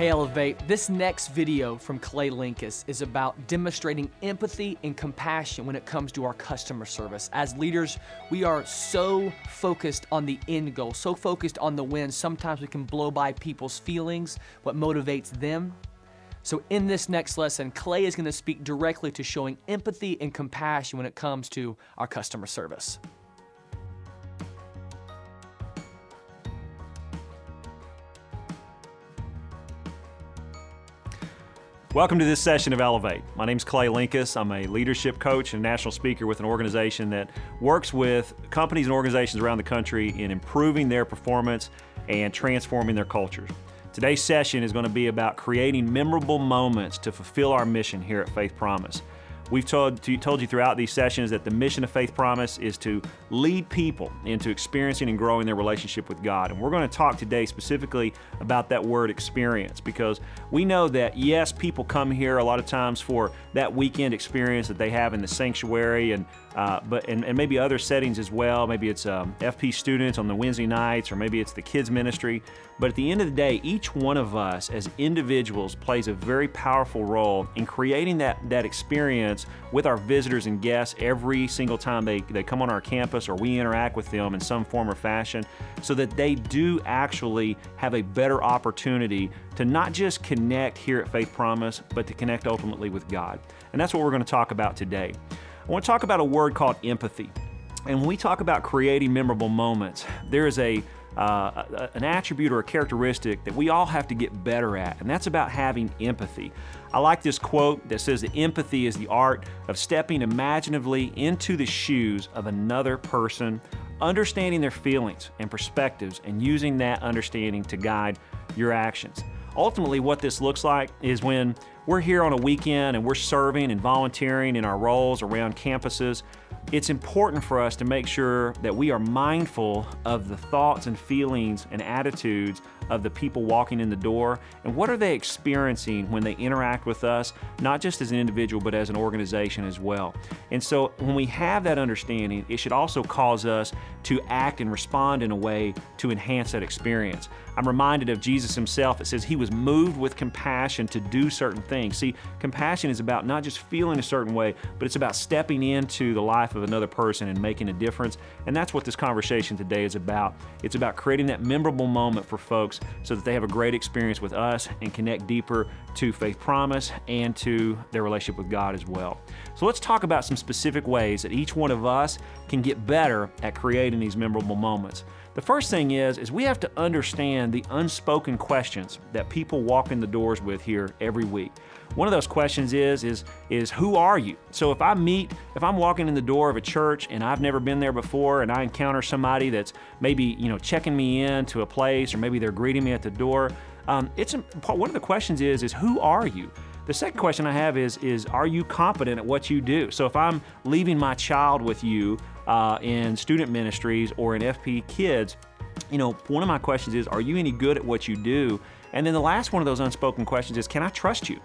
Hey Elevate, this next video from Clay Linkus is about demonstrating empathy and compassion when it comes to our customer service. As leaders, we are so focused on the end goal, so focused on the win, sometimes we can blow by people's feelings, what motivates them. So, in this next lesson, Clay is going to speak directly to showing empathy and compassion when it comes to our customer service. Welcome to this session of Elevate. My name is Clay Linkus. I'm a leadership coach and national speaker with an organization that works with companies and organizations around the country in improving their performance and transforming their cultures. Today's session is going to be about creating memorable moments to fulfill our mission here at Faith Promise. We've told, told you throughout these sessions that the mission of Faith Promise is to lead people into experiencing and growing their relationship with God. And we're going to talk today specifically about that word experience because we know that, yes, people come here a lot of times for that weekend experience that they have in the sanctuary and uh, but and, and, maybe other settings as well. Maybe it's um, FP students on the Wednesday nights, or maybe it's the kids ministry. But at the end of the day, each one of us as individuals plays a very powerful role in creating that that experience with our visitors and guests every single time they, they come on our campus or we interact with them in some form or fashion, so that they do actually have a better opportunity to not just connect here at Faith Promise, but to connect ultimately with God. And that's what we're going to talk about today. I want to talk about a word called empathy. And when we talk about creating memorable moments, there is a uh, an attribute or a characteristic that we all have to get better at, and that's about having empathy. I like this quote that says that empathy is the art of stepping imaginatively into the shoes of another person, understanding their feelings and perspectives, and using that understanding to guide your actions. Ultimately, what this looks like is when we're here on a weekend and we're serving and volunteering in our roles around campuses, it's important for us to make sure that we are mindful of the thoughts and feelings and attitudes of the people walking in the door and what are they experiencing when they interact with us, not just as an individual, but as an organization as well. And so when we have that understanding, it should also cause us to act and respond in a way to enhance that experience. I'm reminded of Jesus himself. It says he was moved with compassion to do certain things. See, compassion is about not just feeling a certain way, but it's about stepping into the life of another person and making a difference. And that's what this conversation today is about. It's about creating that memorable moment for folks so that they have a great experience with us and connect deeper to Faith Promise and to their relationship with God as well. So let's talk about some specific ways that each one of us can get better at creating these memorable moments. The first thing is is we have to understand the unspoken questions that people walk in the doors with here every week. One of those questions is is is who are you? So if I meet if I'm walking in the door of a church and I've never been there before and I encounter somebody that's maybe, you know, checking me in to a place or maybe they're greeting me at the door, um, it's one of the questions is is who are you? The second question I have is is are you competent at what you do? So if I'm leaving my child with you uh, in student ministries or in FP Kids, you know, one of my questions is, are you any good at what you do? And then the last one of those unspoken questions is, can I trust you?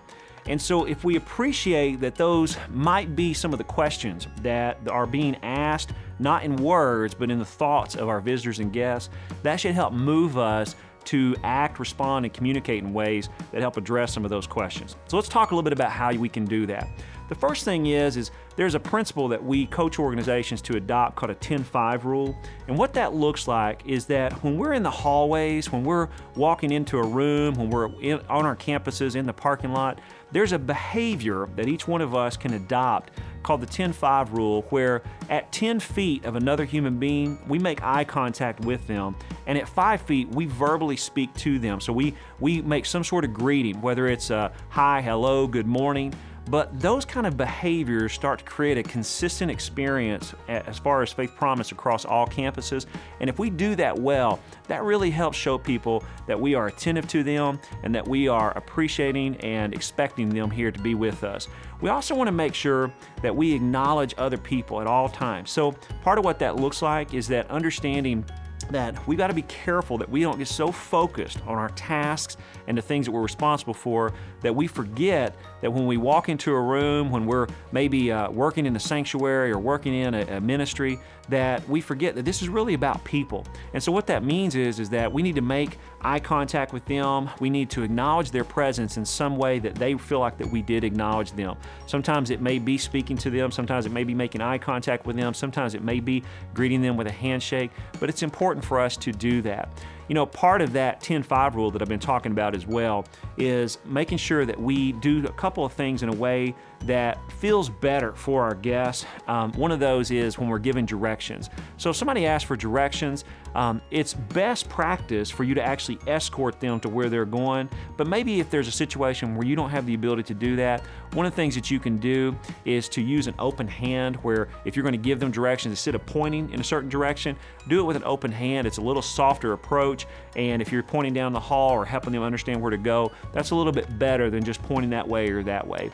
And so, if we appreciate that those might be some of the questions that are being asked, not in words, but in the thoughts of our visitors and guests, that should help move us to act, respond, and communicate in ways that help address some of those questions. So, let's talk a little bit about how we can do that. The first thing is, is there's a principle that we coach organizations to adopt called a 10-5 rule. And what that looks like is that when we're in the hallways, when we're walking into a room, when we're in, on our campuses, in the parking lot, there's a behavior that each one of us can adopt called the 10-5 rule where at 10 feet of another human being, we make eye contact with them. And at five feet, we verbally speak to them. So we, we make some sort of greeting, whether it's a hi, hello, good morning, but those kind of behaviors start to create a consistent experience as far as Faith Promise across all campuses. And if we do that well, that really helps show people that we are attentive to them and that we are appreciating and expecting them here to be with us. We also want to make sure that we acknowledge other people at all times. So, part of what that looks like is that understanding that we got to be careful that we don't get so focused on our tasks and the things that we're responsible for that we forget that when we walk into a room, when we're maybe uh, working in a sanctuary or working in a, a ministry, that we forget that this is really about people. And so what that means is, is that we need to make eye contact with them. We need to acknowledge their presence in some way that they feel like that we did acknowledge them. Sometimes it may be speaking to them, sometimes it may be making eye contact with them, sometimes it may be greeting them with a handshake, but it's important for us to do that. You know, part of that 10 5 rule that I've been talking about as well is making sure that we do a couple of things in a way that feels better for our guests. Um, one of those is when we're giving directions. So if somebody asks for directions, um, it's best practice for you to actually escort them to where they're going. But maybe if there's a situation where you don't have the ability to do that, one of the things that you can do is to use an open hand where if you're going to give them directions, instead of pointing in a certain direction, do it with an open hand. It's a little softer approach. And if you're pointing down the hall or helping them understand where to go, that's a little bit better than just pointing that way or that way.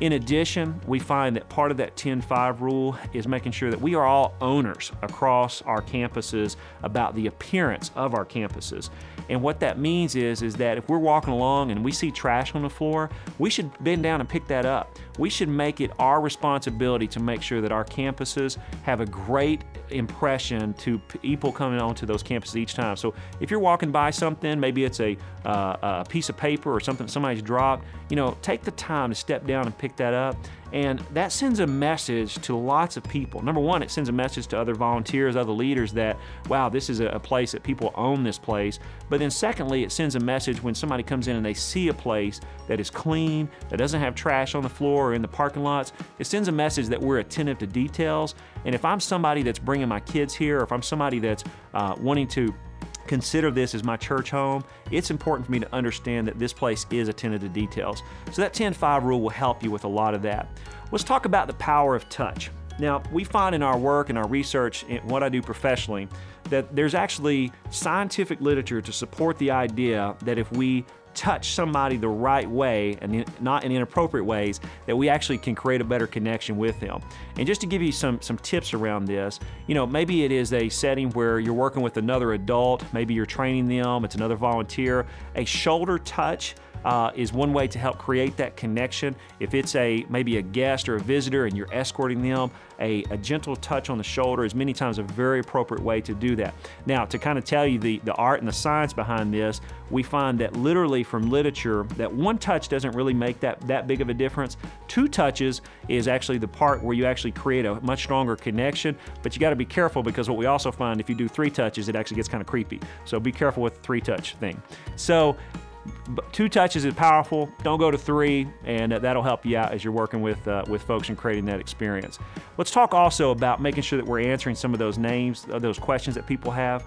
In addition, we find that part of that 10 5 rule is making sure that we are all owners across our campuses about the appearance of our campuses. And what that means is, is that if we're walking along and we see trash on the floor, we should bend down and pick that up. We should make it our responsibility to make sure that our campuses have a great impression to people coming onto those campuses each time. So if you're walking by something, maybe it's a, uh, a piece of paper or something somebody's dropped, you know, take the time to step down and pick that up and that sends a message to lots of people. Number one, it sends a message to other volunteers, other leaders that, wow, this is a place that people own this place. But then, secondly, it sends a message when somebody comes in and they see a place that is clean, that doesn't have trash on the floor or in the parking lots. It sends a message that we're attentive to details. And if I'm somebody that's bringing my kids here, or if I'm somebody that's uh, wanting to consider this as my church home, it's important for me to understand that this place is attended to details. So that 10-5 rule will help you with a lot of that. Let's talk about the power of touch. Now, we find in our work and our research and what I do professionally that there's actually scientific literature to support the idea that if we touch somebody the right way and not in inappropriate ways, that we actually can create a better connection with them. And just to give you some some tips around this, you know, maybe it is a setting where you're working with another adult, maybe you're training them, it's another volunteer. A shoulder touch uh, is one way to help create that connection. If it's a maybe a guest or a visitor and you're escorting them, a, a gentle touch on the shoulder is many times a very appropriate way to do that. Now, to kind of tell you the, the art and the science behind this, we find that literally from literature that one touch doesn't really make that, that big of a difference. Two touches is actually the part where you actually create a much stronger connection, but you got to be careful because what we also find if you do three touches, it actually gets kind of creepy. So be careful with the three touch thing. So two touches is powerful. Don't go to three, and that'll help you out as you're working with uh, with folks and creating that experience. Let's talk also about making sure that we're answering some of those names, uh, those questions that people have.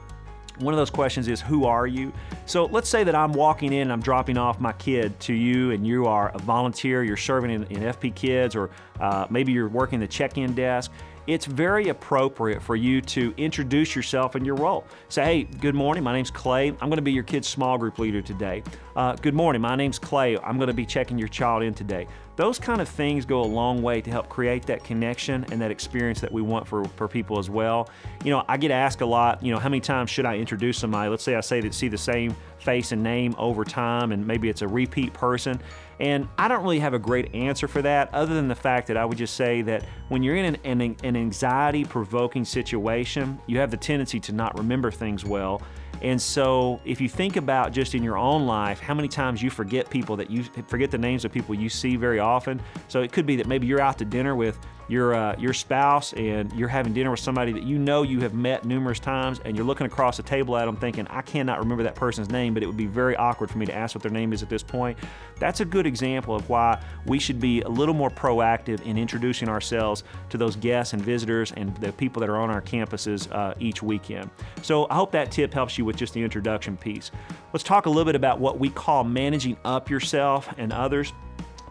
One of those questions is, Who are you? So let's say that I'm walking in and I'm dropping off my kid to you, and you are a volunteer, you're serving in, in FP Kids, or uh, maybe you're working the check in desk it's very appropriate for you to introduce yourself and your role. Say, hey, good morning, my name's Clay. I'm going to be your kid's small group leader today. Uh, good morning, my name's Clay. I'm going to be checking your child in today. Those kind of things go a long way to help create that connection and that experience that we want for, for people as well. You know, I get asked a lot, you know, how many times should I introduce somebody? Let's say I say that see the same face and name over time, and maybe it's a repeat person. And I don't really have a great answer for that, other than the fact that I would just say that when you're in an, an, an anxiety provoking situation, you have the tendency to not remember things well. And so, if you think about just in your own life, how many times you forget people that you forget the names of people you see very often. So, it could be that maybe you're out to dinner with your uh, your spouse and you're having dinner with somebody that you know you have met numerous times and you're looking across the table at them thinking I cannot remember that person's name but it would be very awkward for me to ask what their name is at this point. That's a good example of why we should be a little more proactive in introducing ourselves to those guests and visitors and the people that are on our campuses uh, each weekend. So I hope that tip helps you with just the introduction piece. Let's talk a little bit about what we call managing up yourself and others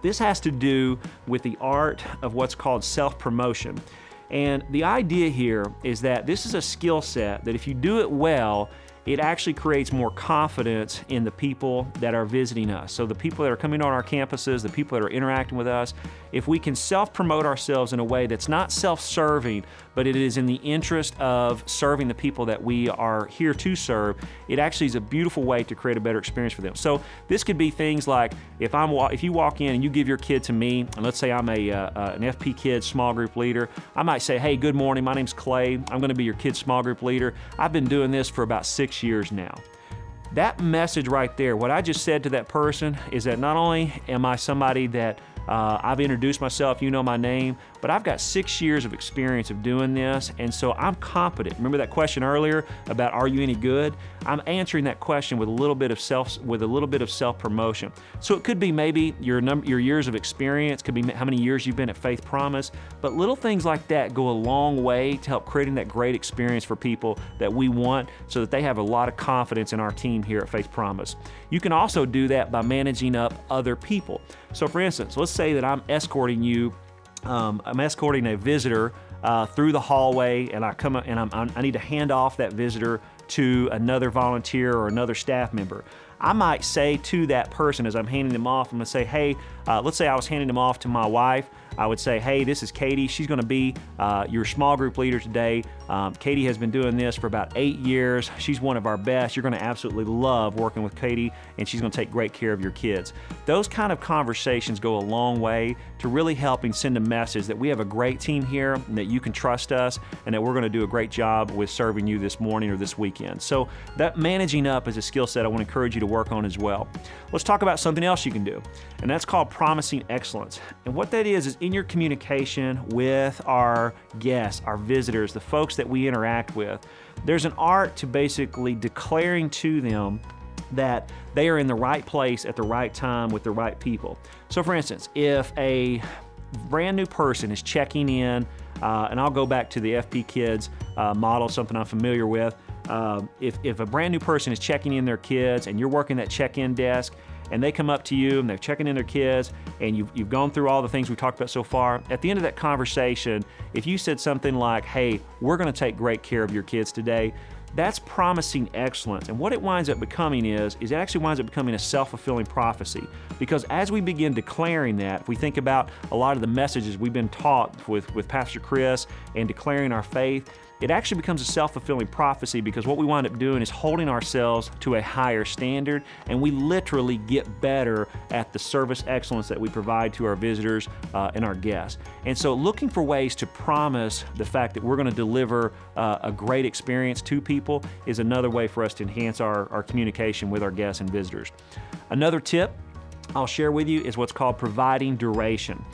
this has to do with the art of what's called self promotion. And the idea here is that this is a skill set that if you do it well, it actually creates more confidence in the people that are visiting us. So, the people that are coming on our campuses, the people that are interacting with us, if we can self promote ourselves in a way that's not self serving, but it is in the interest of serving the people that we are here to serve, it actually is a beautiful way to create a better experience for them. So, this could be things like if I'm if you walk in and you give your kid to me, and let's say I'm a uh, uh, an FP Kids small group leader, I might say, "Hey, good morning. My name's Clay. I'm going to be your kid's small group leader. I've been doing this for about six years now." That message right there, what I just said to that person is that not only am I somebody that uh, I've introduced myself, you know my name, but I've got six years of experience of doing this, and so I'm competent. Remember that question earlier about are you any good? I'm answering that question with a little bit of self with a little bit of self promotion. So it could be maybe your number, your years of experience, could be how many years you've been at Faith Promise, but little things like that go a long way to help creating that great experience for people that we want, so that they have a lot of confidence in our team here at Faith Promise. You can also do that by managing up other people. So, for instance, let's say that I'm escorting you um, I'm escorting a visitor uh, through the hallway, and I come and I'm, i need to hand off that visitor to another volunteer or another staff member. I might say to that person as I'm handing them off, I'm gonna say, hey, uh, let's say I was handing them off to my wife. I would say, hey, this is Katie. She's going to be uh, your small group leader today. Um, Katie has been doing this for about eight years. She's one of our best. You're going to absolutely love working with Katie, and she's going to take great care of your kids. Those kind of conversations go a long way to really helping send a message that we have a great team here, and that you can trust us, and that we're going to do a great job with serving you this morning or this weekend. So, that managing up is a skill set I want to encourage you to work on as well. Let's talk about something else you can do, and that's called promising excellence. And what that is, is in your communication with our guests, our visitors, the folks that we interact with, there's an art to basically declaring to them that they are in the right place at the right time with the right people. So, for instance, if a brand new person is checking in, uh, and I'll go back to the FP Kids uh, model, something I'm familiar with. Uh, if, if a brand new person is checking in their kids and you're working that check in desk, and they come up to you and they're checking in their kids and you've, you've gone through all the things we talked about so far, at the end of that conversation, if you said something like, hey, we're going to take great care of your kids today, that's promising excellence. And what it winds up becoming is, is it actually winds up becoming a self-fulfilling prophecy. Because as we begin declaring that, if we think about a lot of the messages we've been taught with, with Pastor Chris and declaring our faith, it actually becomes a self fulfilling prophecy because what we wind up doing is holding ourselves to a higher standard and we literally get better at the service excellence that we provide to our visitors uh, and our guests. And so, looking for ways to promise the fact that we're going to deliver uh, a great experience to people is another way for us to enhance our, our communication with our guests and visitors. Another tip I'll share with you is what's called providing duration.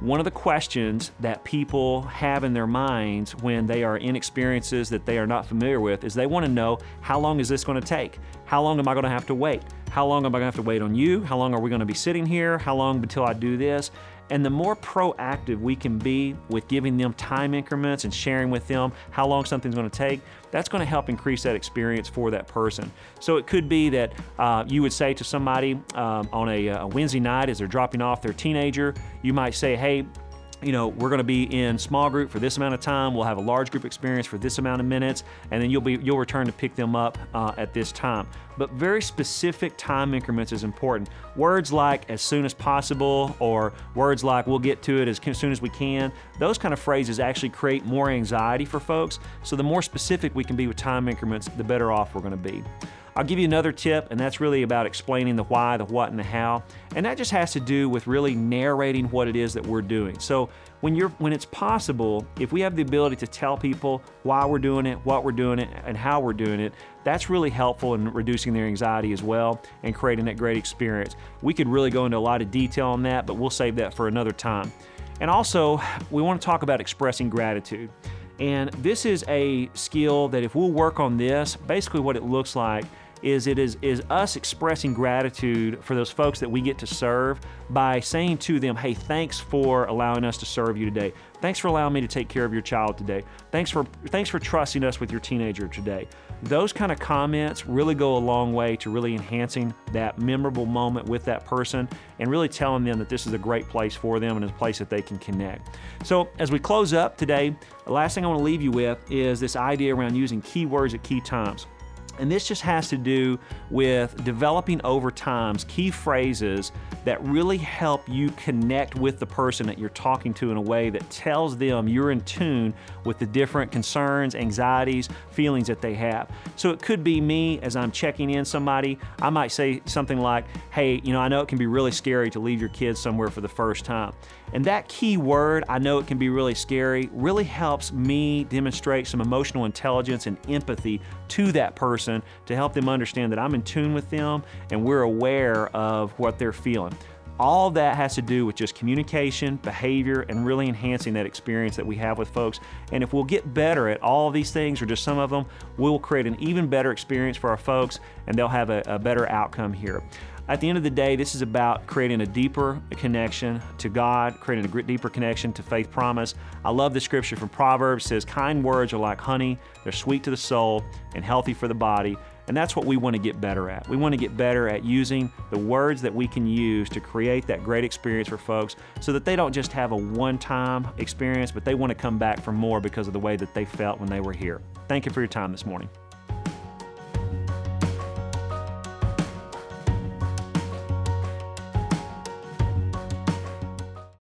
One of the questions that people have in their minds when they are in experiences that they are not familiar with is they want to know how long is this going to take? How long am I going to have to wait? How long am I going to have to wait on you? How long are we going to be sitting here? How long until I do this? And the more proactive we can be with giving them time increments and sharing with them how long something's going to take, that's going to help increase that experience for that person. So it could be that uh, you would say to somebody um, on a, a Wednesday night as they're dropping off their teenager, you might say, hey, you know, we're going to be in small group for this amount of time. We'll have a large group experience for this amount of minutes, and then you'll be you'll return to pick them up uh, at this time. But very specific time increments is important. Words like "as soon as possible" or words like "we'll get to it as soon as we can." Those kind of phrases actually create more anxiety for folks. So the more specific we can be with time increments, the better off we're going to be. I'll give you another tip, and that's really about explaining the why, the what, and the how. And that just has to do with really narrating what it is that we're doing. So when you're when it's possible, if we have the ability to tell people why we're doing it, what we're doing it, and how we're doing it, that's really helpful in reducing their anxiety as well and creating that great experience. We could really go into a lot of detail on that, but we'll save that for another time. And also, we want to talk about expressing gratitude. And this is a skill that if we'll work on this, basically what it looks like is it is, is us expressing gratitude for those folks that we get to serve by saying to them, hey, thanks for allowing us to serve you today. Thanks for allowing me to take care of your child today. Thanks for thanks for trusting us with your teenager today. Those kind of comments really go a long way to really enhancing that memorable moment with that person and really telling them that this is a great place for them and a place that they can connect. So, as we close up today, the last thing I want to leave you with is this idea around using keywords at key times. And this just has to do with developing over times key phrases that really help you connect with the person that you're talking to in a way that tells them you're in tune with the different concerns, anxieties, feelings that they have. So it could be me as I'm checking in somebody, I might say something like, Hey, you know, I know it can be really scary to leave your kids somewhere for the first time. And that key word, I know it can be really scary, really helps me demonstrate some emotional intelligence and empathy to that person to help them understand that I'm in tune with them and we're aware of what they're feeling. All that has to do with just communication, behavior, and really enhancing that experience that we have with folks. And if we'll get better at all of these things or just some of them, we'll create an even better experience for our folks and they'll have a, a better outcome here. At the end of the day, this is about creating a deeper connection to God, creating a deeper connection to faith promise. I love the scripture from Proverbs it says, Kind words are like honey, they're sweet to the soul and healthy for the body. And that's what we want to get better at. We want to get better at using the words that we can use to create that great experience for folks so that they don't just have a one time experience, but they want to come back for more because of the way that they felt when they were here. Thank you for your time this morning.